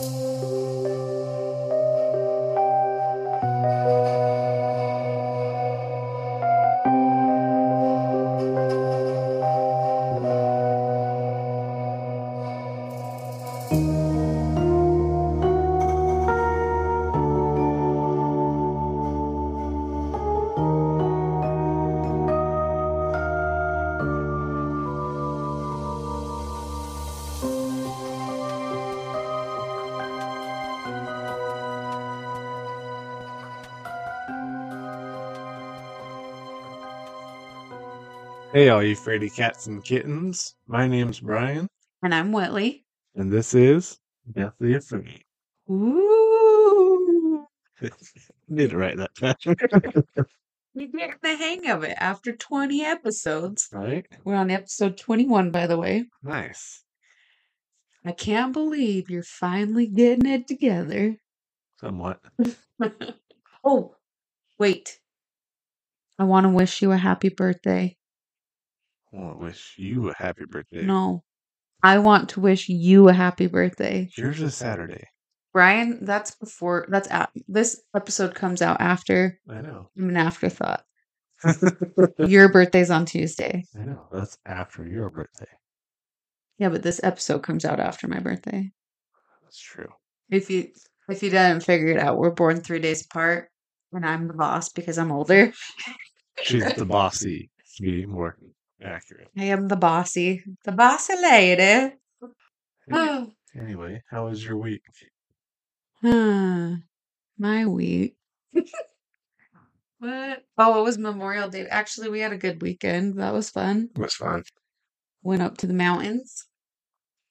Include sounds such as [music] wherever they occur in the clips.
Música Hey, all you fraidy cats and kittens. My name's Bryan, And I'm Whitlee. and this is Deathly Afraid. Ooh. Did it right that time. [laughs] You get the hang of it after 20 episodes. right? We're on episode 21, by the way. Nice. I can't believe you're finally getting it together. Somewhat. [laughs] oh, wait. I want to wish you a happy birthday. Well, to wish you a happy birthday. No. I want to wish you a happy birthday. Yours is Saturday. Bryan, that's before, that's at, this episode comes out after. I know. I'm an afterthought. [laughs] Your birthday's on Tuesday. I know. That's after your birthday. Yeah, but this episode comes out after my birthday. That's true. If you if you didn't figure it out, we're born three days apart, and I'm the boss because I'm older. She's the [laughs] bossy, be more accurate. I am the bossy, the bossy lady. Oh, [sighs] Anyway, how was your week? huh, my week. [laughs] what? Oh, it was Memorial Day. Actually, we had a good weekend. That was fun. It was fun. Went up to the mountains.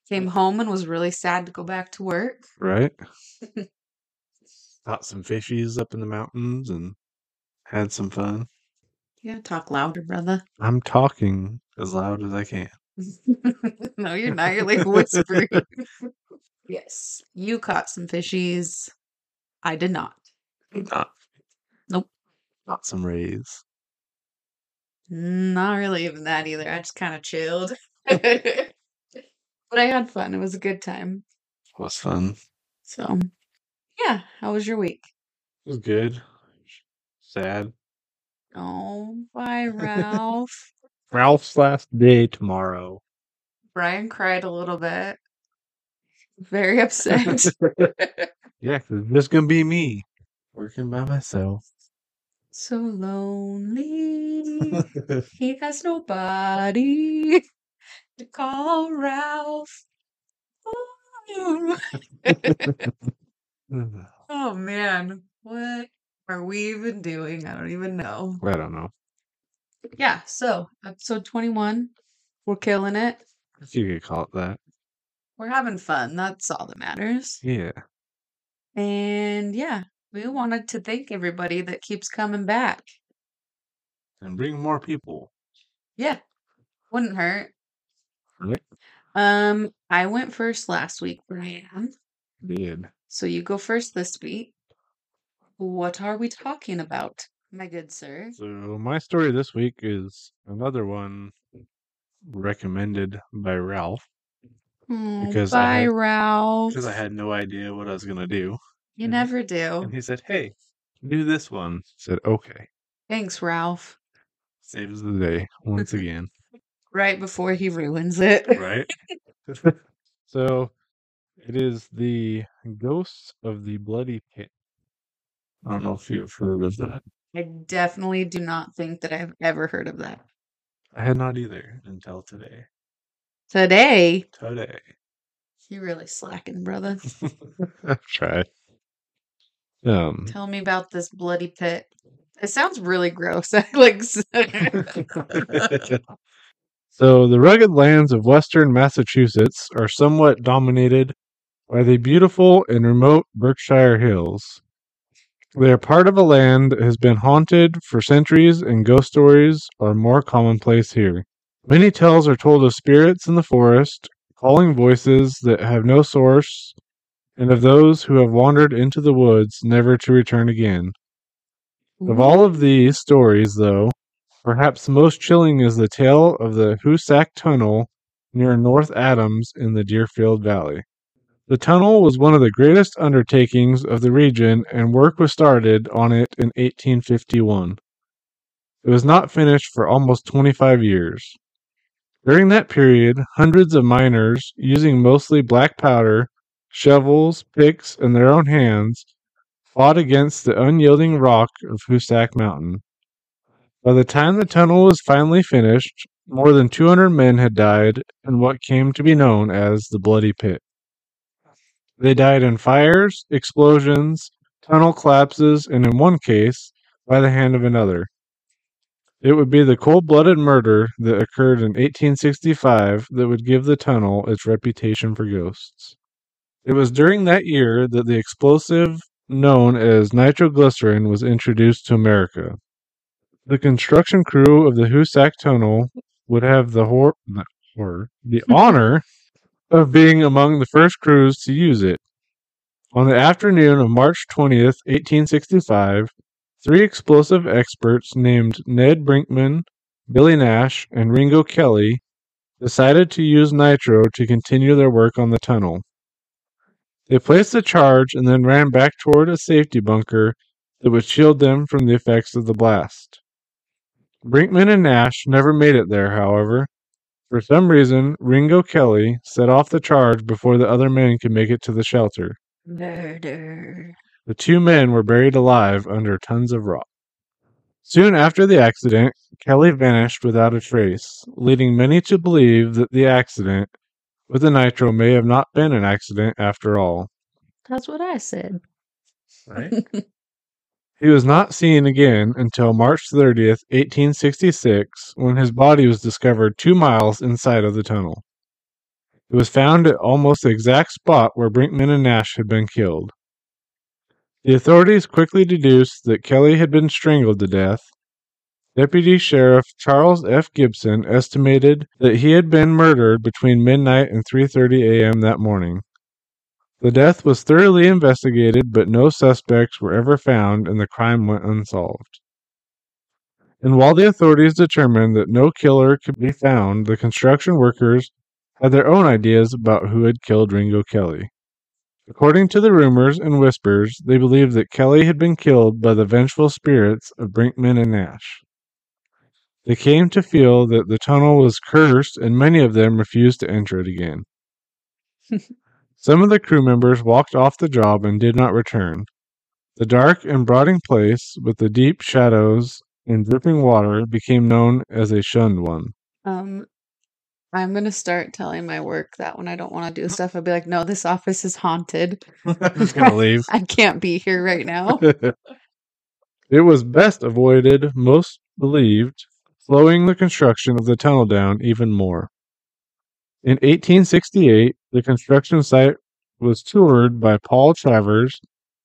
Came home and was really sad to go back to work. Right? [laughs] Caught some fishies up in the mountains and had some fun. Yeah, talk louder, brother. I'm talking as loud as I can. [laughs] no, you're not. You're like whispering. [laughs] yes, you caught some fishies. I did not. Not, Nope. not some rays. Not really even that either. I just kind of chilled. [laughs] but I had fun. It was a good time. It was fun. So, yeah. How was your week? It was good. Sad. Oh, bye, [laughs] Ralph. Ralph's last day tomorrow. Bryan cried a little bit. Very upset. [laughs] Yeah, 'cause it's just gonna be me working by myself. so lonely. [laughs] He has nobody to call Ralph. Oh, oh man, what are we even doing? I don't even know. I don't know Yeah, so episode 21, we're killing it. if you could call it that. We're having fun. That's all that matters. Yeah. And yeah, we wanted to thank everybody that keeps coming back. And bring more people. Yeah, wouldn't hurt. Right? Um, I went first last week, Bryan. Did. So you go first this week. What are we talking about, my good sir? So my story this week is another one recommended by Ralph Oh, Because I had- Ralph. because I had no idea what I was gonna do. You never do. And he said, "Hey, do this one." I said, "Okay." Thanks, Ralph. Saves the day once again, [laughs] Right before he ruins it. right? [laughs] so, it is the Ghosts of the Bloody Pit. I don't know if you've heard of that. I definitely do not think that I've ever heard of that. I had not either until today. Today, Today. you're really slacking, brother. [laughs] I've tried. Um, Tell me about this bloody pit. It sounds really gross. [laughs] I like. [laughs] so the rugged lands of western Massachusetts are somewhat dominated by the beautiful and remote Berkshire Hills. They are part of a land that has been haunted for centuries, and ghost stories are more commonplace here. Many tales are told of spirits in the forest, calling voices that have no source, and of those who have wandered into the woods never to return again. Of all of these stories, though, perhaps the most chilling is the tale of the Hoosac Tunnel near North Adams in the Deerfield Valley. The tunnel was one of the greatest undertakings of the region, and work was started on it in 1851. It was not finished for almost 25 years. During that period, hundreds of miners, using mostly black powder, shovels, picks, and their own hands, fought against the unyielding rock of Hoosac Mountain. By the time the tunnel was finally finished, more than 200 men had died in what came to be known as the Bloody Pit. They died in fires, explosions, tunnel collapses, and in one case, by the hand of another. It would be the cold blooded murder that occurred in 1865 that would give the tunnel its reputation for ghosts. It was during that year that the explosive known as nitroglycerin was introduced to America. The construction crew of the Hoosac Tunnel would have the hor- the, horror, the [laughs] honor of being among the first crews to use it. On the afternoon of March 20th, 1865, three explosive experts named Ned Brinkman, Billy Nash, and Ringo Kelly decided to use nitro to continue their work on the tunnel. They placed the charge and then ran back toward a safety bunker that would shield them from the effects of the blast. Brinkman and Nash never made it there, however, for some reason, Ringo Kelly set off the charge before the other men could make it to the shelter. Murder. The two men were buried alive under tons of rock. Soon after the accident, Kelly vanished without a trace, leading many to believe that the accident with the nitro may have not been an accident after all. That's what I said. Right? [laughs] He was not seen again until March 30th, 1866, when his body was discovered two miles inside of the tunnel. It was found at almost the exact spot where Brinkman and Nash had been killed. The authorities quickly deduced that Kelly had been strangled to death. Deputy Sheriff Charles F. Gibson estimated that he had been murdered between midnight and 3:30 a.m. that morning. The death was thoroughly investigated, but no suspects were ever found and the crime went unsolved. And while the authorities determined that no killer could be found, the construction workers had their own ideas about who had killed Ringo Kelly. According to the rumors and whispers, they believed that Kelly had been killed by the vengeful spirits of Brinkman and Nash. They came to feel that the tunnel was cursed and many of them refused to enter it again. [laughs] Some of the crew members walked off the job and did not return. The dark and brooding place, with the deep shadows and dripping water, became known as a shunned one. Um, I'm gonna start telling my work that when I don't want to do stuff, I'll be like, "No, this office is haunted. I'm [laughs] just gonna leave. [laughs] I can't be here right now." [laughs] it was best avoided, most believed, slowing the construction of the tunnel down even more. In 1868, the construction site was toured by Paul Travers,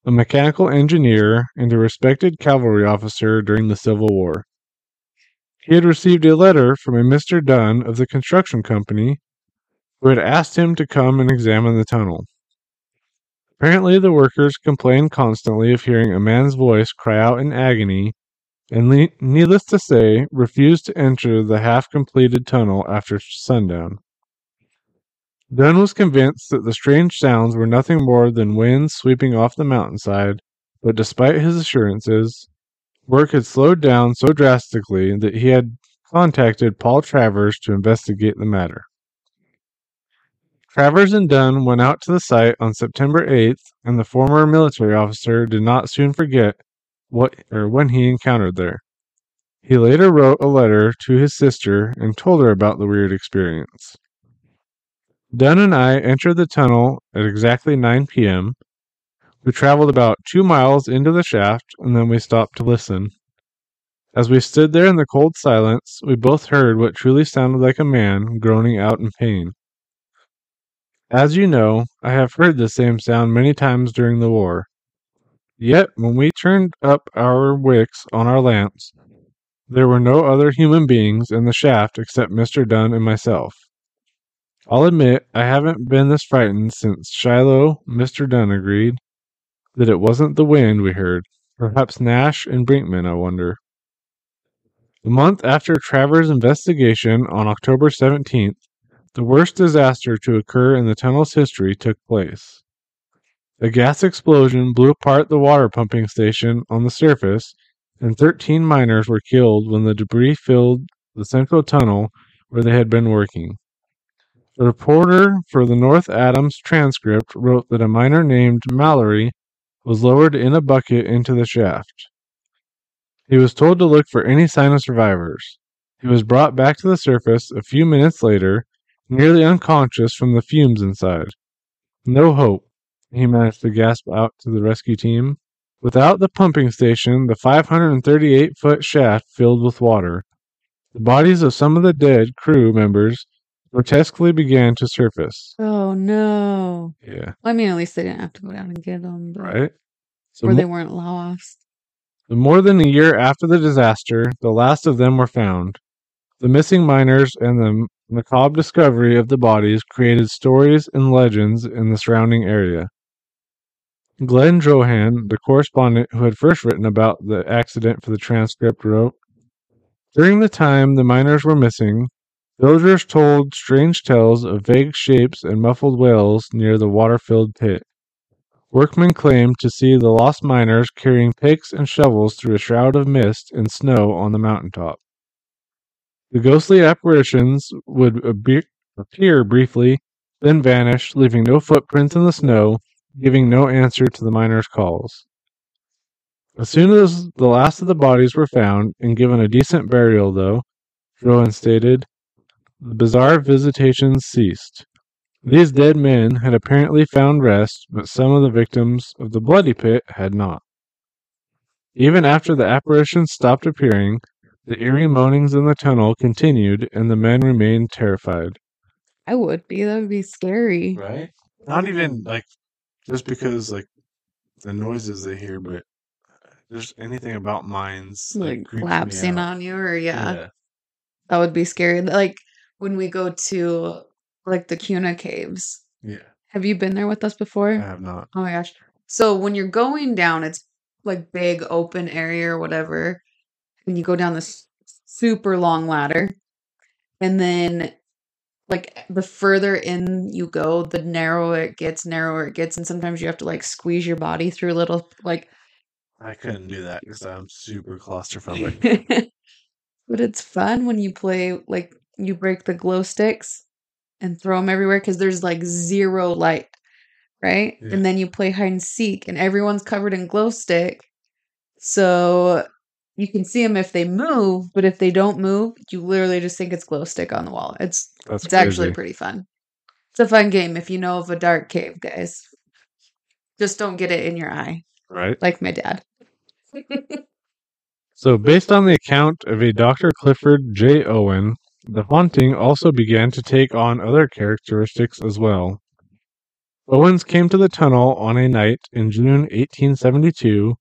a mechanical engineer and a respected cavalry officer during the Civil War. He had received a letter from a Mr. Dunn of the construction company who had asked him to come and examine the tunnel. Apparently, the workers complained constantly of hearing a man's voice cry out in agony and, le- needless to say, refused to enter the half completed tunnel after sundown. Dunn was convinced that the strange sounds were nothing more than winds sweeping off the mountainside, but despite his assurances, work had slowed down so drastically that he had contacted Paul Travers to investigate the matter. Travers and Dunn went out to the site on September 8th, and the former military officer did not soon forget what or when he encountered there. He later wrote a letter to his sister and told her about the weird experience. Dunn and I entered the tunnel at exactly 9 p.m. We traveled about two miles into the shaft and then we stopped to listen. As we stood there in the cold silence, we both heard what truly sounded like a man groaning out in pain. As you know, I have heard the same sound many times during the war. Yet, when we turned up our wicks on our lamps, there were no other human beings in the shaft except Mr. Dunn and myself. I'll admit I haven't been this frightened since Shiloh, Mr. Dunn agreed that it wasn't the wind we heard. Perhaps Nash and Brinkman, I wonder. A month after Travers' investigation on October 17th, the worst disaster to occur in the tunnel's history took place. A gas explosion blew apart the water pumping station on the surface, and 13 miners were killed when the debris filled the central tunnel where they had been working. The reporter for the North Adams transcript wrote that a miner named Mallory was lowered in a bucket into the shaft. He was told to look for any sign of survivors. He was brought back to the surface a few minutes later, nearly unconscious from the fumes inside. No hope, he managed to gasp out to the rescue team. Without the pumping station, the 538 foot shaft filled with water. The bodies of some of the dead crew members grotesquely began to surface. Oh no. Yeah, I mean, at least they didn't have to go down and get them. Right? So Or mo- they weren't lost. More than a year after the disaster, the last of them were found. The missing miners and the macabre discovery of the bodies created stories and legends in the surrounding area. Glenn Drohan, the correspondent who had first written about the accident for the transcript, wrote During the time the miners were missing, villagers told strange tales of vague shapes and muffled wails near the water filled pit. Workmen claimed to see the lost miners carrying picks and shovels through a shroud of mist and snow on the mountaintop. The ghostly apparitions would appear briefly, then vanish, leaving no footprints in the snow, giving no answer to the miners' calls. As soon as the last of the bodies were found and given a decent burial, though, Drohan stated, the bizarre visitations ceased. These dead men had apparently found rest, but some of the victims of the bloody pit had not. Even after the apparitions stopped appearing, the eerie moanings in the tunnel continued, and the men remained terrified. I would be. That would be scary. Right? Not even like just because like the noises they hear, but there's anything about mines Like creeps me collapsing on you, or yeah, that would be scary. Like when we go to like the Kuna caves. yeah, Have you been there with us before? I have not. Oh my gosh. So when you're going down, it's like big open area or whatever. And you go down this super long ladder. And then like the further in you go, the narrower it gets, narrower it gets. And sometimes you have to like squeeze your body through little like I couldn't do that because I'm super claustrophobic. [laughs] but it's fun when you play like you break the glow sticks and throw them everywhere because there's like zero light right Yeah. and then you play hide and seek and everyone's covered in glow stick so you can see them if they move but if they don't move you literally just think it's glow stick on the wall it's That's it's actually pretty fun it's a fun game if you know of a dark cave guys just don't get it in your eye right. like my dad So, based on the account of a Dr. Clifford J. Owen, the haunting also began to take on other characteristics as well. Owens came to the tunnel on a night in June 1872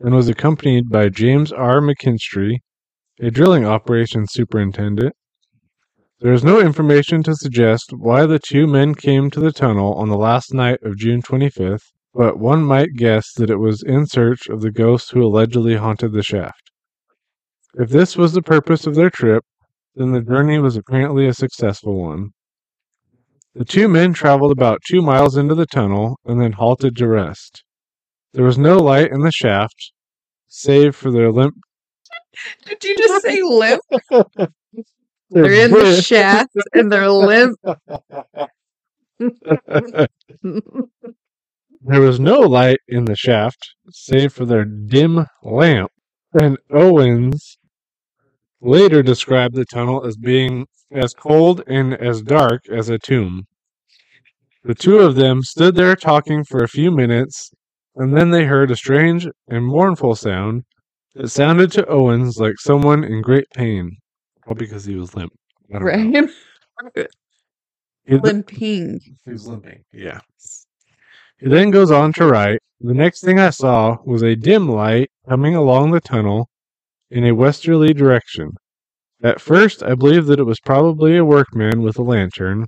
and was accompanied by James R. McKinstry, a drilling operations superintendent. There is no information to suggest why the two men came to the tunnel on the last night of June 25th, but one might guess that it was in search of the ghosts who allegedly haunted the shaft. If this was the purpose of their trip, then the journey was apparently a successful one. The two hmm. men traveled about two miles into the tunnel and then halted to rest. There was no light in the shaft, save for their limp. [laughs] did you just say limp [laughs] they're in the shaft and they're limp [laughs] There was no light in the shaft, save for their dim lamp, and Owens later described the tunnel as being as cold and as dark as a tomb. The two of them stood there talking for a few minutes, and then they heard a strange and mournful sound that sounded to Owens like someone in great pain. Probably because he was limp. Right He- limping he was limping. Yeah. He then goes on to write The next thing I saw was a dim light coming along the tunnel in a westerly direction. At first, I believed that it was probably a workman with a lantern.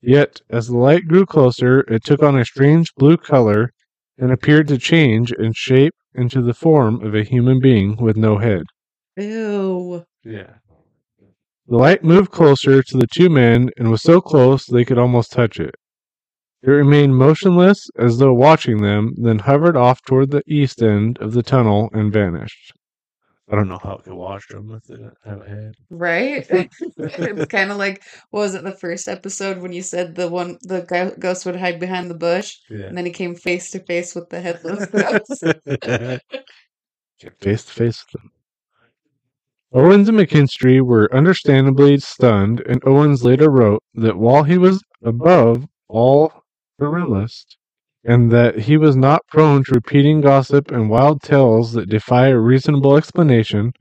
Yet, as the light grew closer, it took on a strange blue color and appeared to change in shape into the form of a human being with no head. ew Yeah. The light moved closer to the two men and was so close they could almost touch it. It remained motionless as though watching them, then hovered off toward the east end of the tunnel and vanished. I don't know how it could watch them if they didn't have a head. Right? [laughs] [laughs] it's kind of like what was it the first episode when you said the one the go- ghost would hide behind the bush Yeah. and then he came face to face with the headless [laughs] ghost. Get face to face with them. Owens and McKinstry were understandably stunned, and Owens later wrote that while he was above all realist, and that he was not prone to repeating gossip and wild tales that defy a reasonable explanation,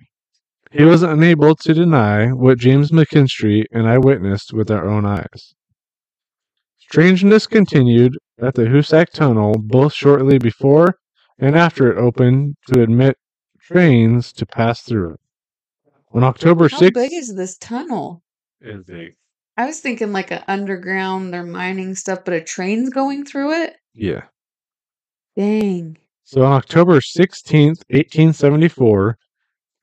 he was unable to deny what James McKinstry and I witnessed with our own eyes. Strangeness continued at the Hoosac Tunnel both shortly before and after it opened to admit trains to pass through it. On October How 6th, big is this tunnel? is big. I was thinking like an underground, they're mining stuff, but a train's going through it. Yeah. Dang. So on October 16th, 1874,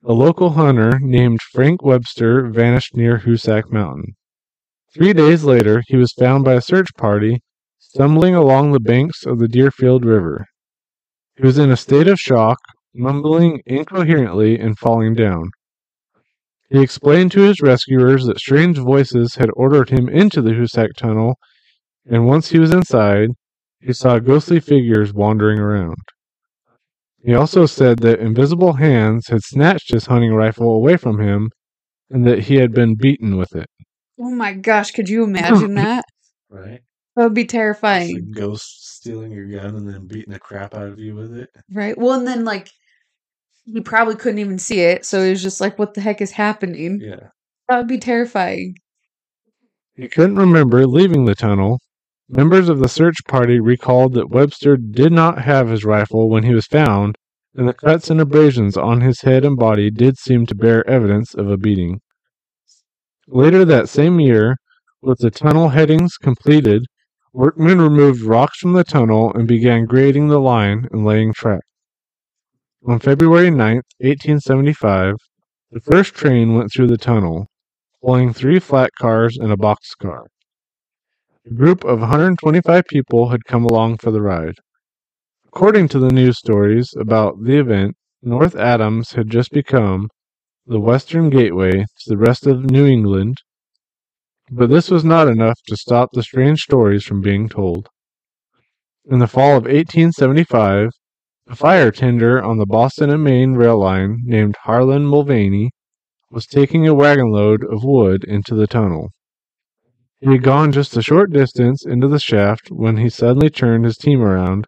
a local hunter named Frank Webster vanished near Hoosac Mountain. Three days later, he was found by a search party stumbling along the banks of the Deerfield River. He was in a state of shock, mumbling incoherently and falling down. He explained to his rescuers that strange voices had ordered him into the Hoosac Tunnel, and once he was inside, he saw ghostly figures wandering around. He also said that invisible hands had snatched his hunting rifle away from him and that he had been beaten with it. Oh my gosh, could you imagine [laughs] that? Right? That would be It's a terrifying. ghost stealing your gun and then beating the crap out of you with it. Right? Well, and then like he probably couldn't even see it, so he was just like, "What the heck is happening?" Yeah. That would be terrifying. He couldn't remember leaving the tunnel. Members of the search party recalled that Webster did not have his rifle when he was found, and the cuts and abrasions on his head and body did seem to bear evidence of a beating. Later that same year, with the tunnel headings completed, workmen removed rocks from the tunnel and began grading the line and laying track. On February 9th, 1875, the first train went through the tunnel, pulling three flat cars and a boxcar. A group of 125 people had come along for the ride. According to the news stories about the event, North Adams had just become the western gateway to the rest of New England, but this was not enough to stop the strange stories from being told. In the fall of 1875, a fire tender on the Boston and Maine rail line named Harlan Mulvaney was taking a wagon load of wood into the tunnel. He had gone just a short distance into the shaft when he suddenly turned his team around,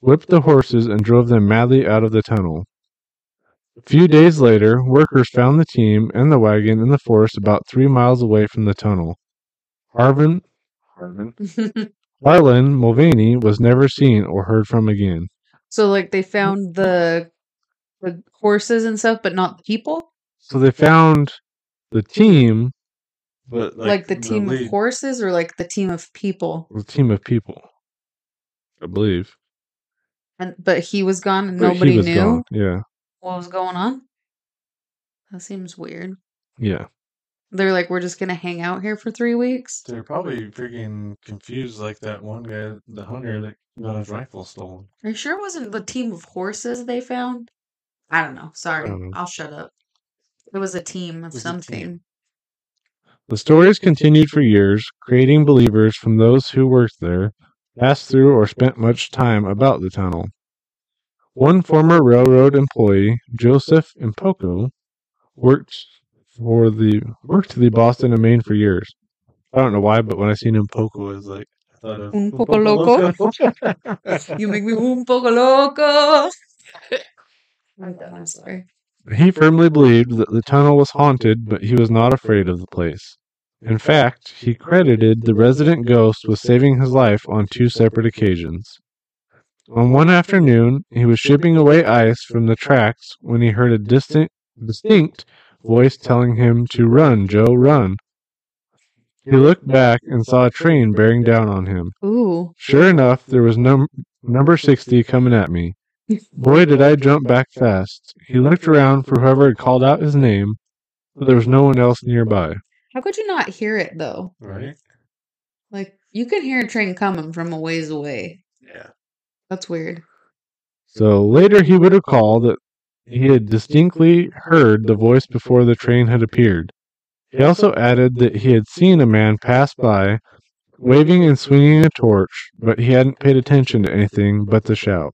whipped the horses, and drove them madly out of the tunnel. A few days later, workers found the team and the wagon in the forest about three miles away from the tunnel. Harvin, Harvin, [laughs] Harlan Mulvaney was never seen or heard from again. so like they found the the horses and stuff, but not the people. So they found the team, But Like, the team lead- of horses, or like the team of people. the team of people, I believe. And but he was gone and But nobody he was knew gone. Yeah, what was going on. That seems weird. yeah. They're like, we're just gonna hang out here for three weeks. They're probably freaking confused like that one guy, the hunter that got his rifle stolen. Are you sure it wasn't the team of horses they found? I don't know. Sorry, don't know. I'll shut up. It was a team of was a team. Something. The stories continued for years, creating believers from those who worked there, passed through, or spent much time about the tunnel. One former railroad employee, Joseph Impoco, worked for the worked the Boston and Maine for years. I don't know why, but when I seen Impoco, Poco is like, I thought of. Un poco loco. [laughs] You make me un poco loco. [laughs] I'm done. I'm sorry. He firmly believed that the tunnel was haunted, but he was not afraid of the place. In fact, he credited the resident ghost with saving his life on two separate occasions. On one afternoon, he was shipping away ice from the tracks when he heard a distinct, distinct voice telling him to run, Joe, run. He looked back and saw a train bearing down on him. Ooh. Sure enough, there was num- number 60 coming at me. Boy, did I jump back fast. He looked around for whoever had called out his name, but there was no one else nearby. How could you not hear it though? Right? Like You can hear a train coming from a ways away. Yeah. That's weird. So later he would recall that he had distinctly heard the voice before the train had appeared. He also added that he had seen a man pass by, waving and swinging a torch, but he hadn't paid attention to anything but the shout.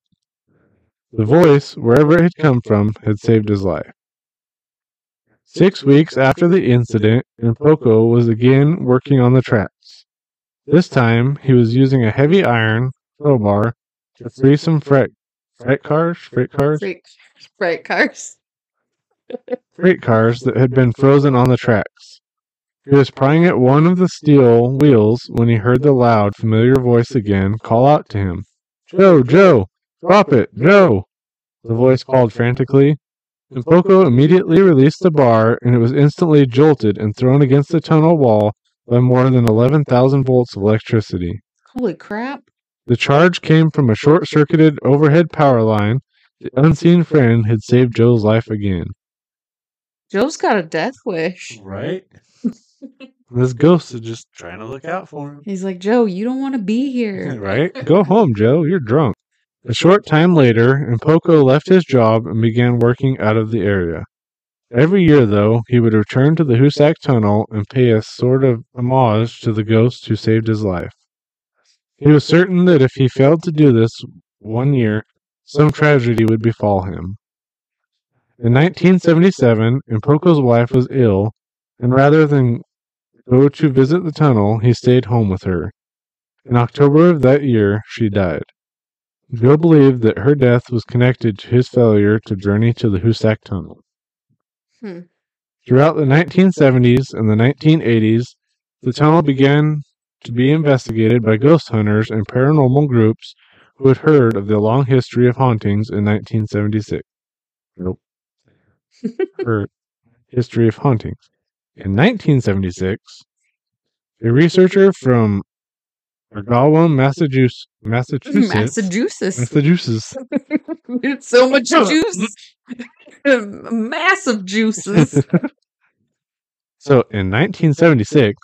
The voice, wherever it had come from, had saved his life. Six weeks after the incident, Poco was again working on the tracks. This time, he was using a heavy iron crowbar to free some freight, freight cars, freight cars, Freight, freight cars. [laughs] freight cars that had been frozen on the tracks. He was prying at one of the steel wheels when he heard the loud, familiar voice again call out to him. Joe, Joe, drop it, Joe! The voice called frantically. And Poco immediately released the bar, and it was instantly jolted and thrown against the tunnel wall by more than 11,000 volts of electricity. Holy crap. The charge came from a short circuited overhead power line. The unseen friend had saved Joe's life again. Joe's got a death wish. Right? [laughs] This ghost is just Trying to look out for him. He's like, Joe, you don't want to be here. [laughs] right. Go home, Joe. You're drunk. A short time later, Impoco left his job and began working out of the area. Every year, though, he would return to the Hoosac Tunnel and pay a sort of homage to the ghost who saved his life. He was certain that if he failed to do this one year, some tragedy would befall him. In 1977, Impoco's wife was ill, and rather than go to visit the tunnel, he stayed home with her. In October of that year, she died. Joe believed that her death was connected to his failure to journey to the Hoosac Tunnel. Hmm. Throughout the 1970s and the 1980s, the tunnel began to be investigated by ghost hunters and paranormal groups who had heard of the long history of hauntings in 1976. Nope. [laughs] Her history of hauntings. In 1976, a researcher from Oh, Argawam, Massachusetts, Massachusetts, Massachusetts. Massachusetts, [laughs] it's so much juice. [laughs] [laughs] Massive juices. So in 1976,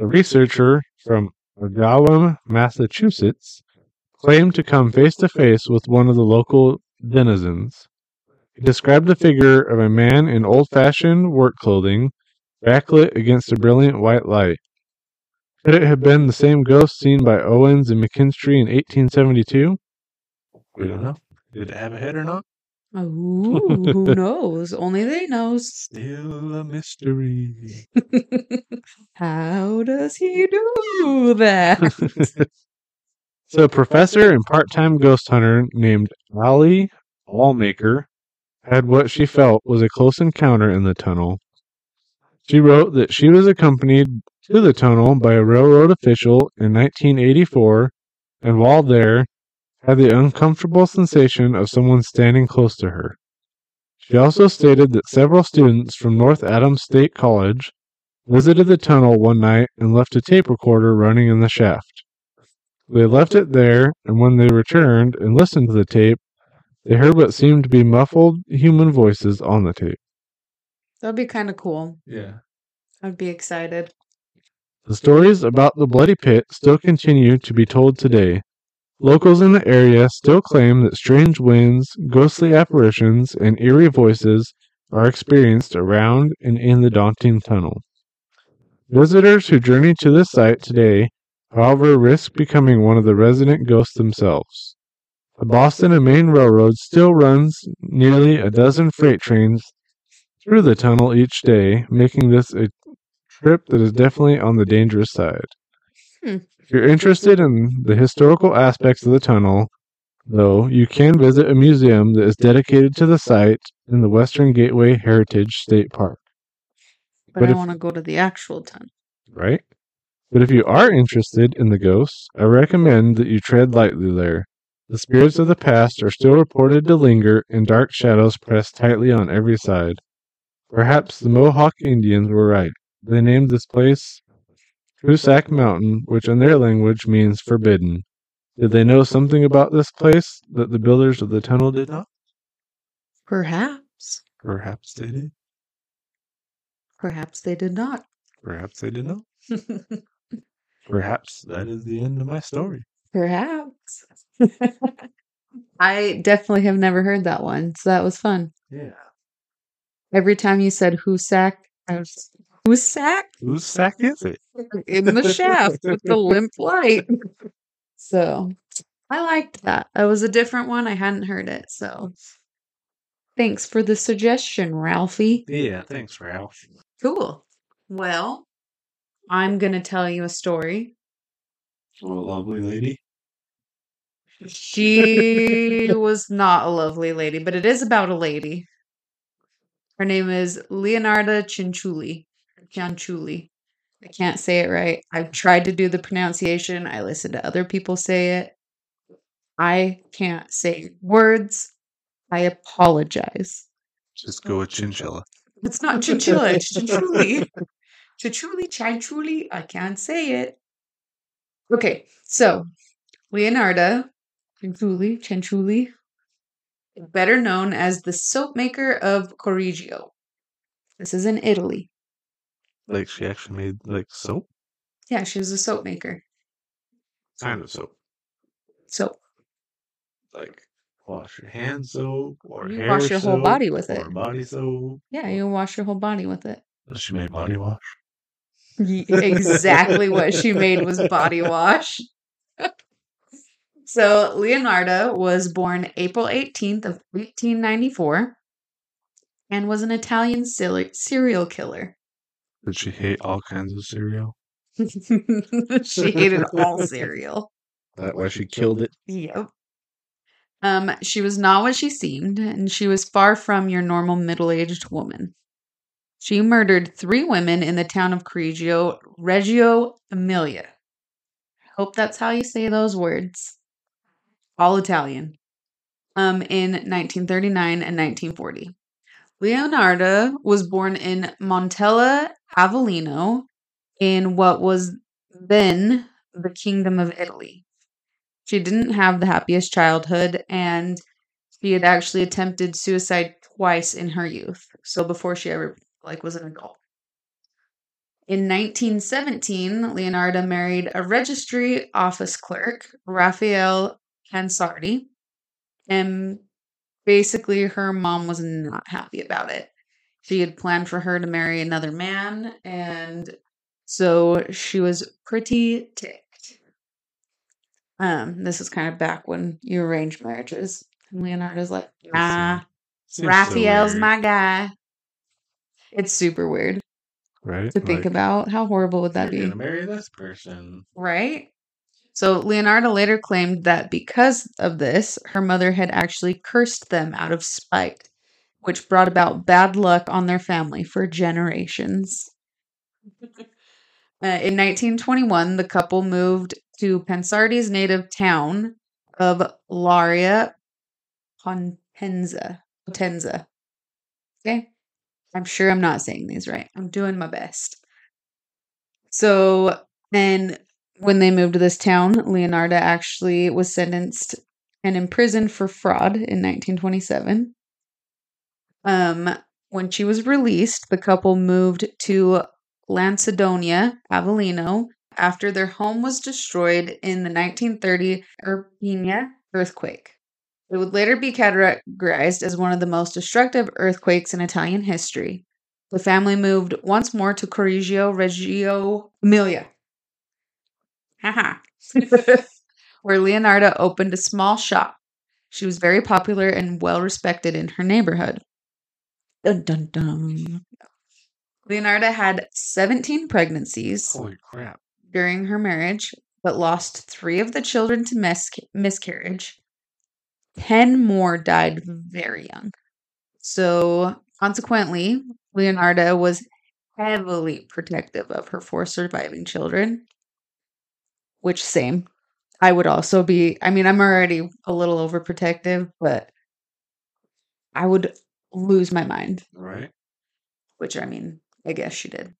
a researcher from Agawam, Massachusetts, claimed to come face to face with one of the local denizens. He described the figure of a man in old fashioned work clothing, backlit against a brilliant white light. Could it have been the same ghost seen by Owens and McKinstry in 1872? We don't know. Did it have a head or not? Ooh, who [laughs] knows? Only they knows. Still a mystery. [laughs] How does he do that? so, a professor and part time ghost hunter named Ali Wallmaker had what she felt was a close encounter in the tunnel. She wrote that she was accompanied to the tunnel by a railroad official in 1984, and while there, had the uncomfortable sensation of someone standing close to her. She also stated that several students from North Adams State College visited the tunnel one night and left a tape recorder running in the shaft. They left it there, and when they returned and listened to the tape, they heard what seemed to be muffled human voices on the tape. That'd be kind of cool. Yeah. I'd be excited. The stories about the Bloody Pit still continue to be told today. Locals in the area still claim that strange winds, ghostly apparitions, and eerie voices are experienced around and in the daunting tunnel. Visitors who journey to this site today, however, risk becoming one of the resident ghosts themselves. The Boston and Maine Railroad still runs nearly a dozen freight trains through the tunnel each day, making this a trip that is definitely on the dangerous side. Hmm. If you're interested in the historical aspects of the tunnel, though, you can visit a museum that is dedicated to the site in the Western Gateway Heritage State Park, But, But I want to go to the actual tunnel. right? But if you are interested in the ghosts, I recommend that you tread lightly there. The spirits of the past are still reported to linger in dark shadows pressed tightly on every side. Perhaps the Mohawk Indians were right. They named this place Hoosac Mountain, which in their language means forbidden. Did they know something about this place that the builders of the tunnel did not? Perhaps. Perhaps they did. Perhaps they did not. Perhaps they did not. [laughs] Perhaps that is the end of my story. Perhaps. [laughs] I definitely have never heard that one, so that was fun. Yeah. Every time you said Husak, I was Husak Whose sack is it? in the shaft with the limp light. So I liked that. That was a different one. I hadn't heard it. So thanks for the suggestion, Ralphie. Yeah, thanks, Ralph. Cool. Well, I'm going to tell you a story. Oh, lovely lady. She was not a lovely lady, but it is about a lady. Her name is Leonarda Cianciulli. Cianciulli. I can't say it right. I've tried to do the pronunciation. I listened to other people say it. I can't say words. I apologize. Just go with chinchilla. It's not chinchilla, it's cianciulli. Cianciulli, cianciulli. I can't say it. Okay, so Leonardo Cianciulli, Cianciulli, better known as the soap maker of Correggio. This is in Italy. Like she actually made like soap, Yeah, she was a soap maker. kind of soap. So Like wash your hands soap or You hair wash your whole soap body with or it. body soap. yeah, you wash your whole body with it. She made body wash. Exactly what she made was body wash. [laughs] so Leonardo was born April 18th of 1894 and was an Italian serial killer. Did she hate all kinds of cereal? [laughs] she hated all cereal. [laughs] That why she killed it. Yep. Um, she was not what she seemed, and she was far from your normal middle-aged woman. She murdered three women in the town of Correggio, Reggio Emilia. I hope that's how you say those words. All Italian. Um, in 1939 and 1940. Leonardo was born in Montella Avellino in what was then the Kingdom of Italy. She didn't have the happiest childhood and she had actually attempted suicide twice in her youth. So before she ever like was an adult. In 1917, Leonardo married a registry office clerk, Raphael Pansardi, and basically her mom was not happy about it. She had planned for her to marry another man, and so she was pretty ticked. Um, this is kind of back when you arrange marriages. And Leonardo's like, nah, Seems so Raphael's weird, my guy. It's super weird right to think Like, about. How horrible would that You're be? gonna marry this person. Right? So Leonardo later claimed that because of this, her mother had actually cursed them out of spite, which brought about bad luck on their family for generations. Uh, in 1921, the couple moved to Pansardi's native town of Lauria Potenza. Potenza. Okay? I'm sure I'm not saying these right. I'm doing my best. So, and when they moved to this town, Leonardo actually was sentenced and imprisoned for fraud in 1927. Um, when she was released, the couple moved to Lacedonia, Avellino, after their home was destroyed in the 1930 Irpinia earthquake. It would later be categorized as one of the most destructive earthquakes in Italian history. The family moved once more to Correggio Reggio Emilia. Haha. [laughs] Where Leonardo opened a small shop. She was very popular and well respected in her neighborhood. Dun dun dun. Leonardo had 17 pregnancies Holy crap! during her marriage, but lost three of the children to mis- miscarriage. Ten more died very young. So, consequently, Leonardo was heavily protective of her four surviving children, which, same. I would also be, I mean, I'm already a little overprotective, but I would lose my mind Right? which I mean, I guess she did.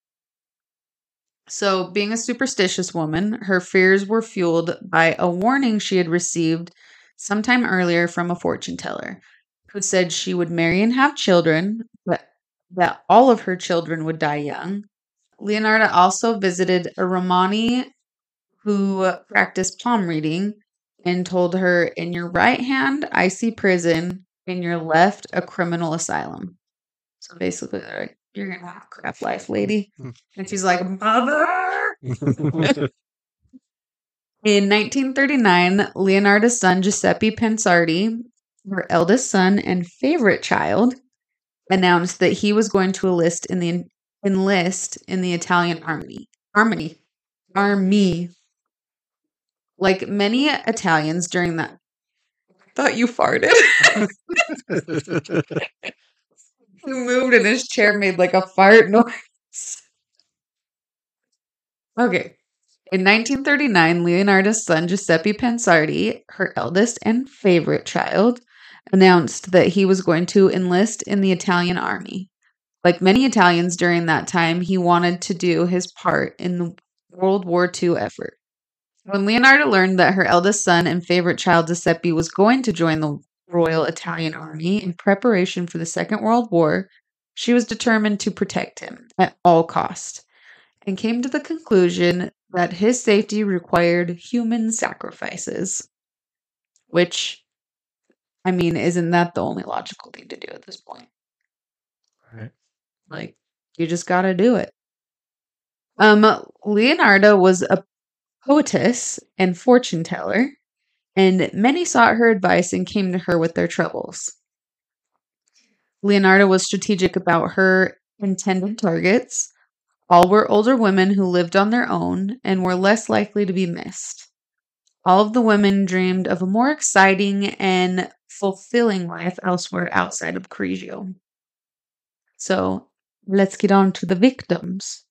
So, being a superstitious woman, her fears were fueled by a warning she had received sometime earlier from a fortune teller who said she would marry and have children, but that all of her children would die young. Leonardo also visited a Romani who practiced palm reading and told her, In your right hand, I see prison, in your left, a criminal asylum. So basically, they're like, You're going to have a crap life, lady. [laughs] And she's like, Mother! [laughs] In 1939, Leonardo's son Giuseppe Pansardi, her eldest son and favorite child, announced that he was going to enlist in the enlist in the Italian army. Army. Army. Like many Italians during that thought you farted. [laughs] [laughs] he moved and his chair made like a fart noise. Okay. In 1939, Leonardo's son Giuseppe Pansardi, her eldest and favorite child, announced that he was going to enlist in the Italian army. Like many Italians during that time, he wanted to do his part in the World War II effort. When Leonardo learned that her eldest son and favorite child Giuseppe was going to join the Royal Italian Army in preparation for the Second World War, she was determined to protect him at all cost and came to the conclusion that his safety required human sacrifices. Which, I mean, isn't that the only logical thing to do at this point? Right. Like, you just gotta do it. Um, Leonardo was a poetess and fortune teller, and many sought her advice and came to her with their troubles. Leonardo was strategic about her intended targets. All were older women who lived on their own and were less likely to be missed. All of the women dreamed of a more exciting and fulfilling life elsewhere outside of Correggio. So let's get on to the victims.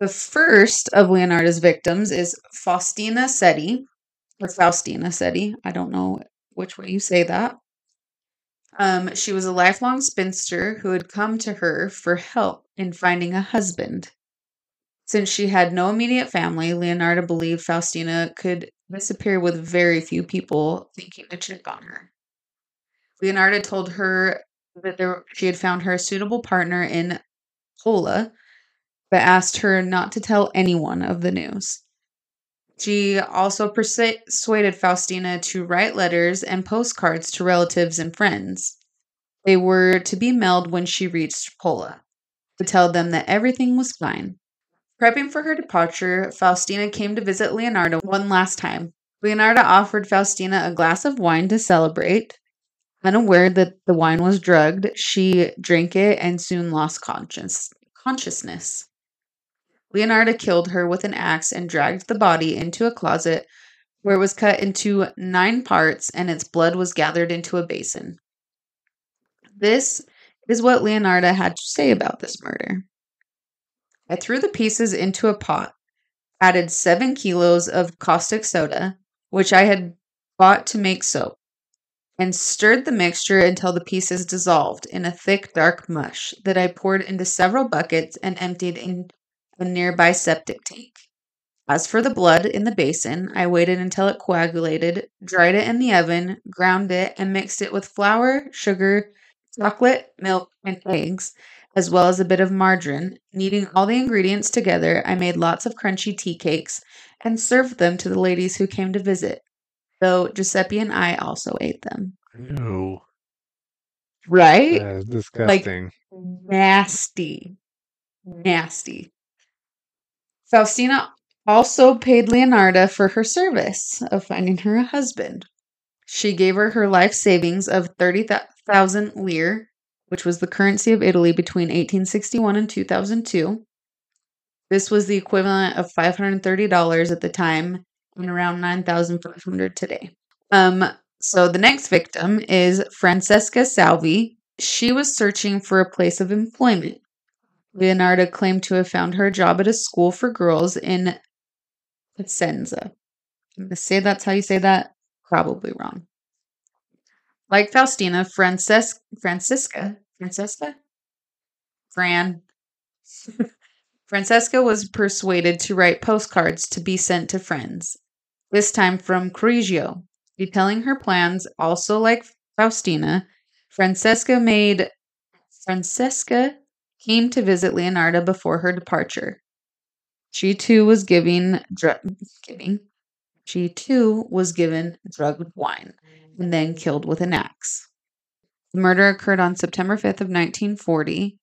The first of Leonardo's victims is Faustina Setti, or Faustina Setti. I don't know which way you say that. Um, she was a lifelong spinster who had come to her for help in finding a husband. Since she had no immediate family, Leonardo believed Faustina could disappear with very few people thinking to check on her. Leonardo told her that there, she had found her a suitable partner in Pola, but asked her not to tell anyone of the news. She also persuaded Faustina to write letters and postcards to relatives and friends. They were to be mailed when she reached Pola to tell them that everything was fine. Prepping for her departure, Faustina came to visit Leonardo one last time. Leonardo offered Faustina a glass of wine to celebrate. Unaware that the wine was drugged, she drank it and soon lost conscious- consciousness. Leonardo killed her with an axe and dragged the body into a closet where it was cut into nine parts and its blood was gathered into a basin. This is what Leonardo had to say about this murder. I threw the pieces into a pot, added seven kilos of caustic soda, which I had bought to make soap, and stirred the mixture until the pieces dissolved in a thick, dark mush that I poured into several buckets and emptied in a nearby septic tank. As for the blood in the basin, I waited until it coagulated, dried it in the oven, ground it, and mixed it with flour, sugar, chocolate, milk, and eggs, as well as a bit of margarine. Kneading all the ingredients together, I made lots of crunchy tea cakes and served them to the ladies who came to visit, though Giuseppe and I also ate them. Ew. Right? That is disgusting. Nasty. Nasty. Faustina also paid Leonarda for her service of finding her a husband. She gave her her life savings of 30,000 lire, which was the currency of Italy between 1861 and 2002. This was the equivalent of $530 at the time and around 9,500 today. Um, so the next victim is Francesca Salvi. She was searching for a place of employment. Leonardo claimed to have found her job at a school for girls in Piacenza. I'm going to say that's how you say that. Probably wrong. Like Faustina, Frances- Francisca, Francesca? Fran. [laughs] Francesca was persuaded to write postcards to be sent to friends, this time from Correggio, detailing her plans. Also, like Faustina, Francesca made Francesca came to visit Leonardo before her departure. She too was giving drug giving. She too was given drugged wine and then killed with an axe. The murder occurred on September 5th of 1940.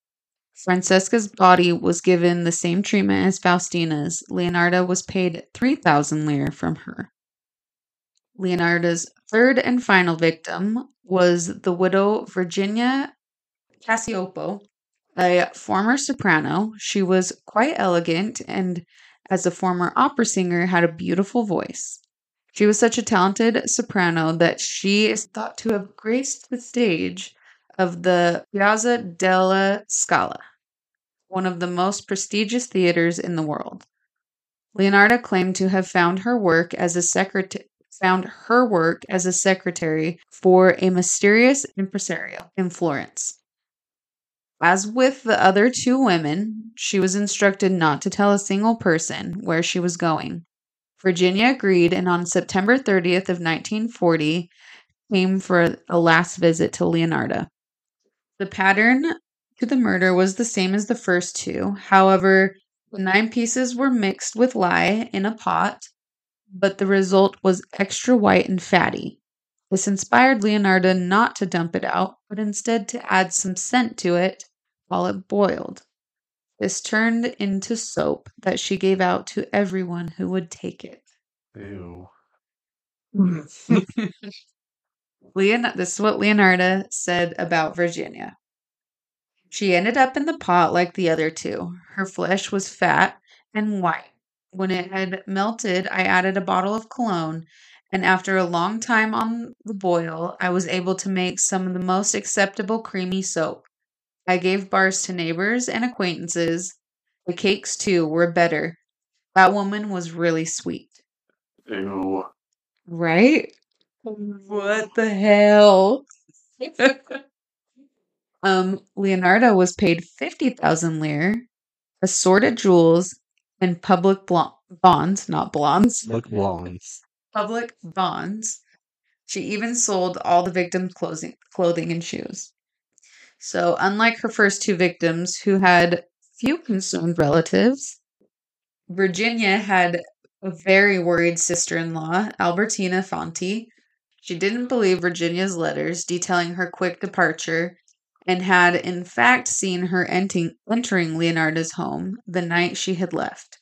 Francesca's body was given the same treatment as Faustina's. Leonarda was paid 3,000 lire from her. Leonarda's third and final victim was the widow Virginia Cacioppo, a former soprano. She was quite elegant and, as a former opera singer, had a beautiful voice. She was such a talented soprano that she is thought to have graced the stage of the Piazza della Scala, one of the most prestigious theaters in the world. Leonardo claimed to have found her work as a secretary found her work as a secretary for a mysterious impresario in Florence. As with the other two women, she was instructed not to tell a single person where she was going. Virginia agreed, and on September 30th of 1940, came for a last visit to Leonardo. The pattern to the murder was the same as the first two. However, the nine pieces were mixed with lye in a pot but the result was extra white and fatty. This inspired Leonardo not to dump it out, but instead to add some scent to it while it boiled. This turned into soap that she gave out to everyone who would take it. Ew. [laughs] Leon- this is what Leonardo said about Virginia. She ended up in the pot like the other two. Her flesh was fat and white. When it had melted, I added a bottle of cologne, and after a long time on the boil, I was able to make some of the most acceptable creamy soap. I gave bars to neighbors and acquaintances. The cakes, too, were better. That woman was really sweet. Ew. Right? What the hell? [laughs] um, Leonardo was paid 50,000 lire, assorted jewels, and public blo- bonds, not blondes, Look blondes. Public bonds. She even sold all the victims' clothing, clothing and shoes. So, unlike her first two victims, who had few concerned relatives, Virginia had a very worried sister in law, Albertina Fanti. She didn't believe Virginia's letters detailing her quick departure and had, in fact, seen her enti- entering Leonardo's home the night she had left.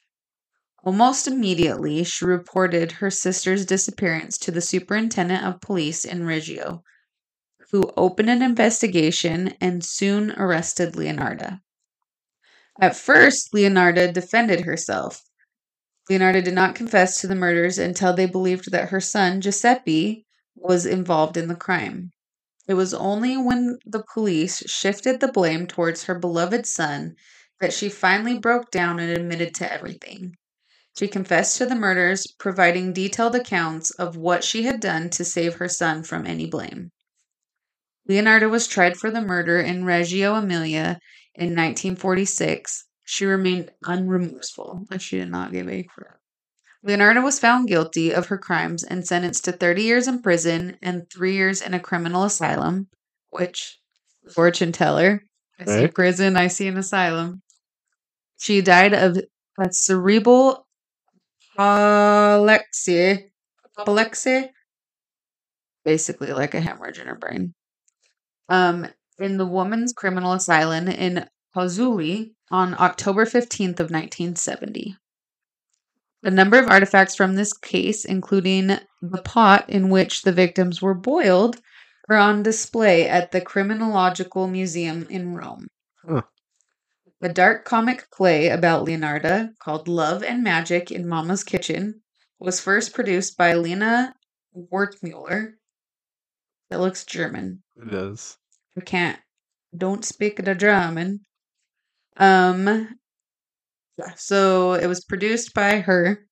Almost immediately, she reported her sister's disappearance to the superintendent of police in Reggio, who opened an investigation and soon arrested Leonarda. At first, Leonarda defended herself. Leonarda did not confess to the murders until they believed that her son, Giuseppe, was involved in the crime. It was only when the police shifted the blame towards her beloved son that she finally broke down and admitted to everything. She confessed to the murders, providing detailed accounts of what she had done to save her son from any blame. Leonardo was tried for the murder in Reggio Emilia in 1946. She remained unremorseful, as she did not give a crap. Leonardo was found guilty of her crimes and sentenced to 30 years in prison and three years in a criminal asylum, which, fortune teller, I see prison, I see an asylum. She died of a cerebral apoplexy, apoplexy, basically like a hemorrhage in her brain. Um, in the woman's criminal asylum in Pozzuoli on October 15th of 1970. A number of artifacts from this case, including the pot in which the victims were boiled, are on display at the Criminological Museum in Rome. Huh. A dark comic play about Leonardo called Love and Magic in Mama's Kitchen was first produced by Lina Wertmuller. That looks German. It does. I can't don't speak the German. Um yeah, so it was produced by her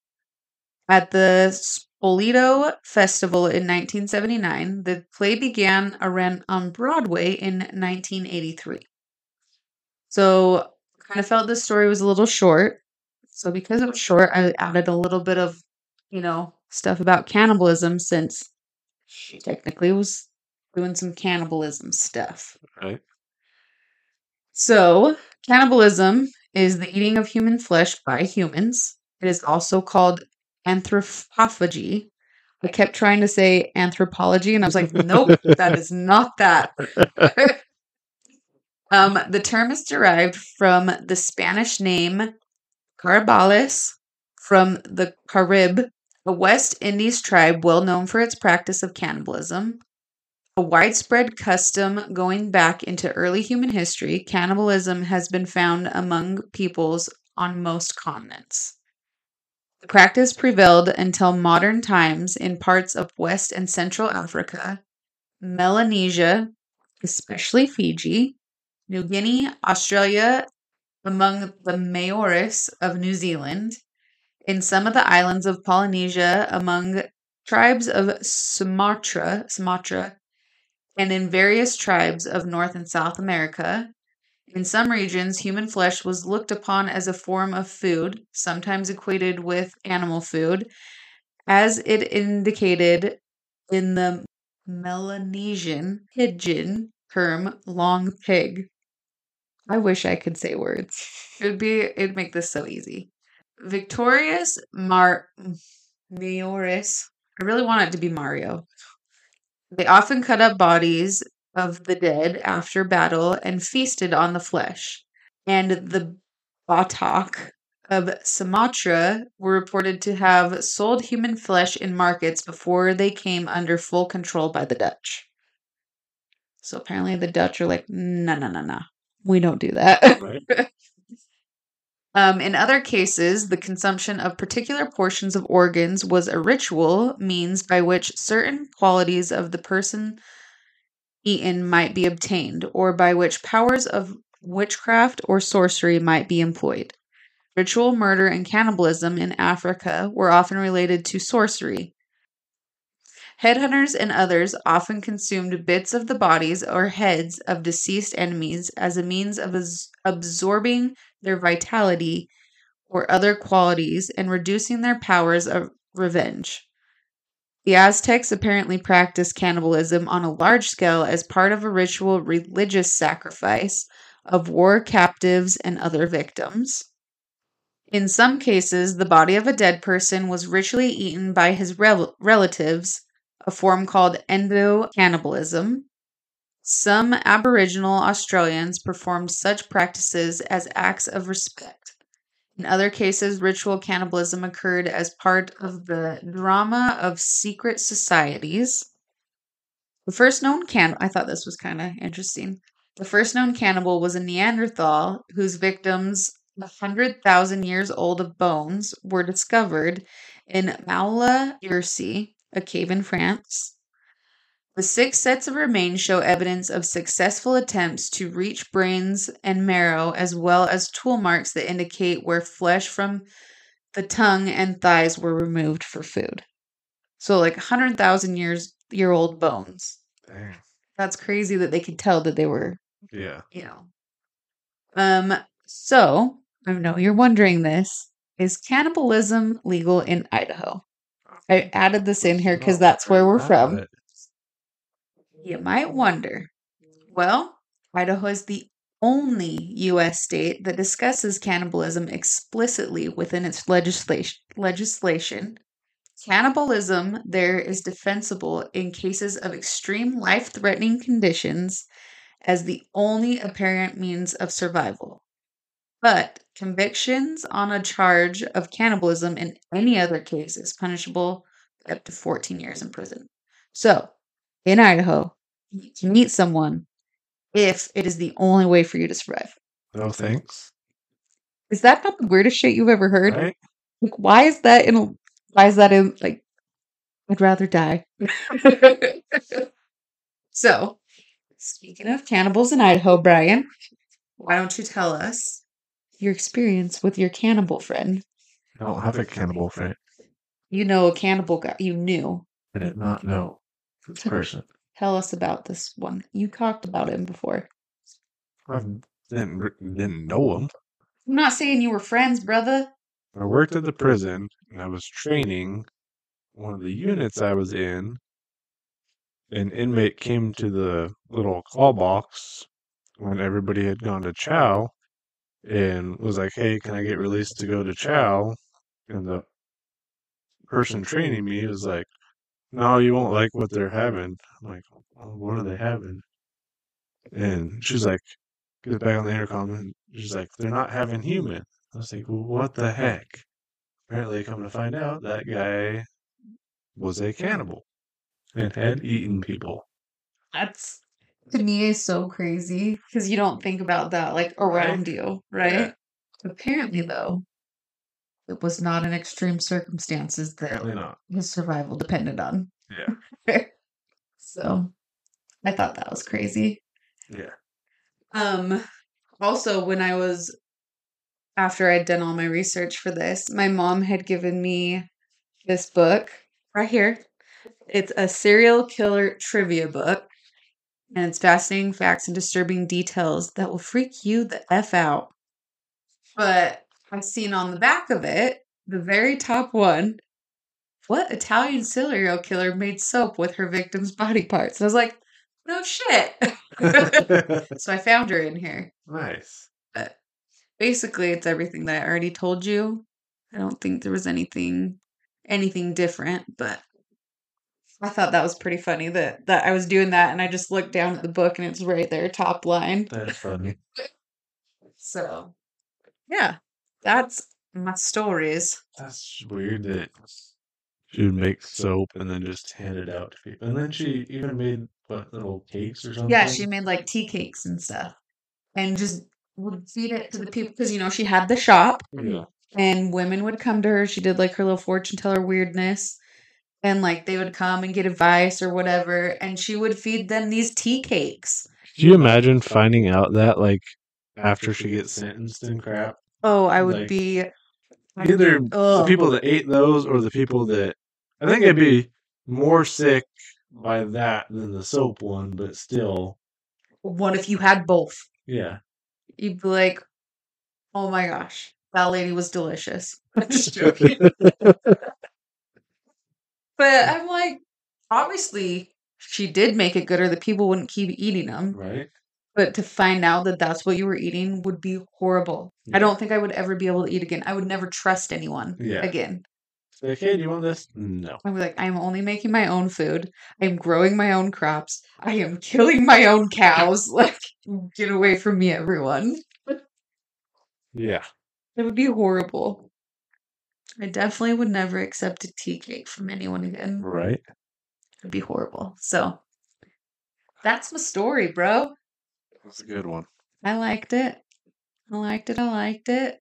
at the Spoleto Festival in 1979. The play began a run on Broadway in 1983. So kind of felt this story was a little short. So because it was short, I added a little bit of, you know, stuff about cannibalism since she technically was doing some cannibalism stuff. Right. So, cannibalism is the eating of human flesh by humans. It is also called anthropophagy. I kept trying to say anthropology, and I was like, nope, that is not that. [laughs] [laughs] um, the term is derived from the Spanish name Carabales from the Carib, a West Indies tribe well known for its practice of cannibalism. A widespread custom going back into early human history, cannibalism has been found among peoples on most continents. The practice prevailed until modern times in parts of West and Central Africa, Melanesia, especially Fiji, New Guinea, Australia, among the Maoris of New Zealand, in some of the islands of Polynesia, among tribes of Sumatra, Sumatra, and in various tribes of North and South America. In some regions, human flesh was looked upon as a form of food, sometimes equated with animal food, as it indicated in the Melanesian pidgin term long pig. I wish I could say words. It'd be it'd make this so easy. Victorious Mar Maoris. I really want it to be Mario. They often cut up bodies of the dead after battle and feasted on the flesh. And the Batak of Sumatra were reported to have sold human flesh in markets before they came under full control by the Dutch. So apparently the Dutch are like, no, no, no, no. We don't do that. Right. [laughs] Um, in other cases, the consumption of particular portions of organs was a ritual means by which certain qualities of the person eaten might be obtained, or by which powers of witchcraft or sorcery might be employed. Ritual murder and cannibalism in Africa were often related to sorcery. Headhunters and others often consumed bits of the bodies or heads of deceased enemies as a means of abs- absorbing their vitality or other qualities and reducing their powers of revenge. The Aztecs apparently practiced cannibalism on a large scale as part of a ritual religious sacrifice of war captives and other victims. In some cases, the body of a dead person was ritually eaten by his rel- relatives, a form called endo cannibalism. Some Aboriginal Australians performed such practices as acts of respect. In other cases, ritual cannibalism occurred as part of the drama of secret societies. The first known can I thought this was kind of interesting. The first known cannibal was a Neanderthal whose victims, a hundred thousand years old of bones, were discovered in Moula a cave in France. The six sets of remains show evidence of successful attempts to reach brains and marrow, as well as tool marks that indicate where flesh from the tongue and thighs were removed for food. So, like 100,000 years year old bones. Dang. That's crazy that they could tell that they were, Yeah. you know. Um, so I know you're wondering this. Is cannibalism legal in Idaho? I added this in here because that's where we're from. You might wonder. Well, Idaho is the only U.S. state that discusses cannibalism explicitly within its legislation. legislation. Cannibalism there is defensible in cases of extreme life threatening conditions as the only apparent means of survival. But convictions on a charge of cannibalism in any other case is punishable up to 14 years in prison. So, in Idaho, you can meet someone if it is the only way for you to survive. No thanks. Is that not the weirdest shit you've ever heard? Right? Like, why is that in? Why is that in? Like, I'd rather die. [laughs] so, speaking of cannibals in Idaho, Bryan, why don't you tell us your experience with your cannibal friend? I don't have a cannibal friend. You know a cannibal guy. You knew. I did not know this person. Tell us about this one. You talked about him before. I didn't didn't know him. I'm not saying you were friends, brother. I worked at the prison and I was training one of the units I was in. An inmate came to the little call box when everybody had gone to chow and was like, "Hey, can I get released to go to Chow?" And the person training me was like, "No, you won't like what they're having." I'm like, well, "What are they having?" And she's like, "Get back on the intercom," and she's like, "They're not having human." I was like, well, "What the heck?" Apparently, come to find out, that guy was a cannibal and had eaten people. That's to me is so crazy because you don't think about that like around you, right? Yeah. Apparently, though, it was not in extreme circumstances that his survival depended on. Yeah. [laughs] so I thought that was crazy. Yeah. Um also when I was after I'd done all my research for this, my mom had given me this book right here. It's a serial killer trivia book. And it's fascinating facts and disturbing details that will freak you the F out. But I've seen on the back of it, the very top one, what Italian serial killer made soap with her victim's body parts? And I was like, no shit. [laughs] so I found her in here. nice. But basically, it's everything that I already told you. I don't think there was anything anything different, but I thought that was pretty funny that that I was doing that and I just looked down at the book and it's right there, top line. That's funny. [laughs] So, yeah, that's my stories. That's weird that she would make soap and then just hand it out to people. And then she even made what little cakes or something. Yeah, she made like tea cakes and stuff, and just would feed it to the people because you know she had the shop. Yeah. and women would come to her. She did like her little fortune teller weirdness. And like they would come and get advice or whatever, and she would feed them these tea cakes. Can you imagine finding out that like after she gets sentenced and crap? Oh, I would Like, be Either the people that ate those or the people that I think I'd be more sick by that than the soap one, but still, What if you had both? yeah. You'd be like, "Oh my gosh, that lady was delicious." [laughs] I'm just [laughs] joking, [laughs] but I'm like, obviously she did make it good, or the people wouldn't keep eating them. right? But to find out that that's what you were eating would be horrible. Yeah. I don't think I would ever be able to eat again. I would never trust anyone Yeah. again. Like, hey, do you want this? No. Be like, I'm only making my own food. I'm growing my own crops. I am killing my own cows. [laughs] Like, get away from me, everyone. Yeah. It would be horrible. I definitely would never accept a tea cake from anyone again. Right. It'd be horrible. So, that's my story, bro. That's a good one. I liked it. I liked it. I liked it.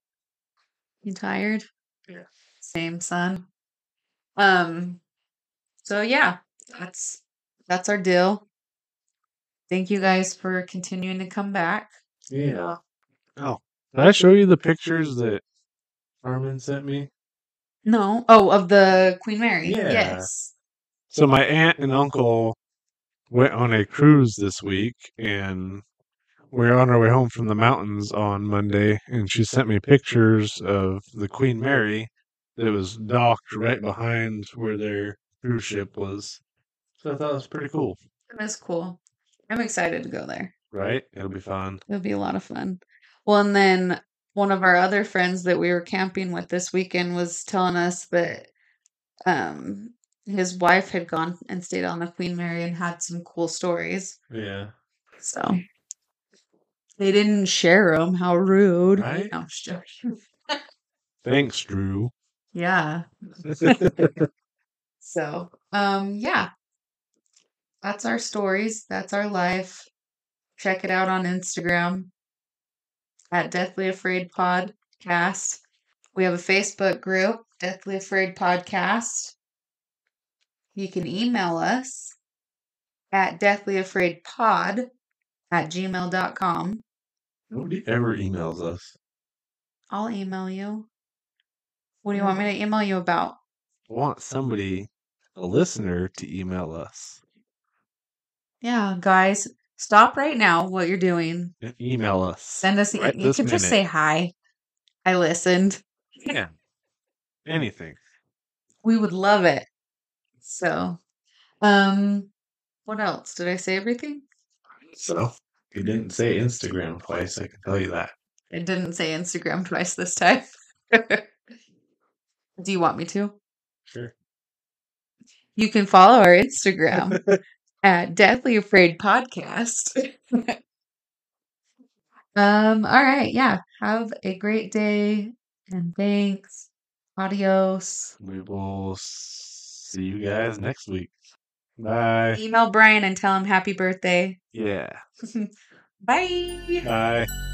You tired? Yeah. Same, son. Um. So yeah, that's that's our deal. Thank you guys for continuing to come back. Yeah. Oh, did I show you the pictures that Armin sent me? No. Oh, of the Queen Mary. Yeah. Yes. So my aunt and uncle went on a cruise this week, and we are on our way home from the mountains on Monday, and she sent me pictures of the Queen Mary that was docked right behind where their cruise ship was. So I thought it was pretty cool, That's cool. I'm excited to go there. right? It'll be fun. It'll be a lot of fun. Well, and then one of our other friends that we were camping with this weekend was telling us that um his wife had gone and stayed on the Queen Mary and had some cool stories. Yeah. So they didn't share them. How rude! Right? No, I'm just joking. Thanks, Drew. Yeah. [laughs] So, um, yeah, that's our stories. That's our life. Check it out on Instagram at Deathly Afraid Podcast. We have a Facebook group, Deathly Afraid Podcast. You can email us at deathlyafraidpod at gmail.com. Nobody ever emails us. I'll email you. What do you hmm. want me to email you about? I want somebody, a listener, to email us. Yeah, guys, stop right now what you're doing. Email us. Send us. Right you can just say hi. I listened. Yeah. Anything. [laughs] We would love it. So, um, what else? Did I say everything? So you didn't say Instagram twice. I can tell you that. It didn't say Instagram [laughs] twice this time. [laughs] Do you want me to? Sure. You can follow our Instagram at Deathly Afraid Podcast. [laughs] um, all right, yeah. Have a great day and thanks. Adios. We will see you guys next week. Bye. Email Bryan and tell him happy birthday. Yeah. [laughs] Bye. Bye.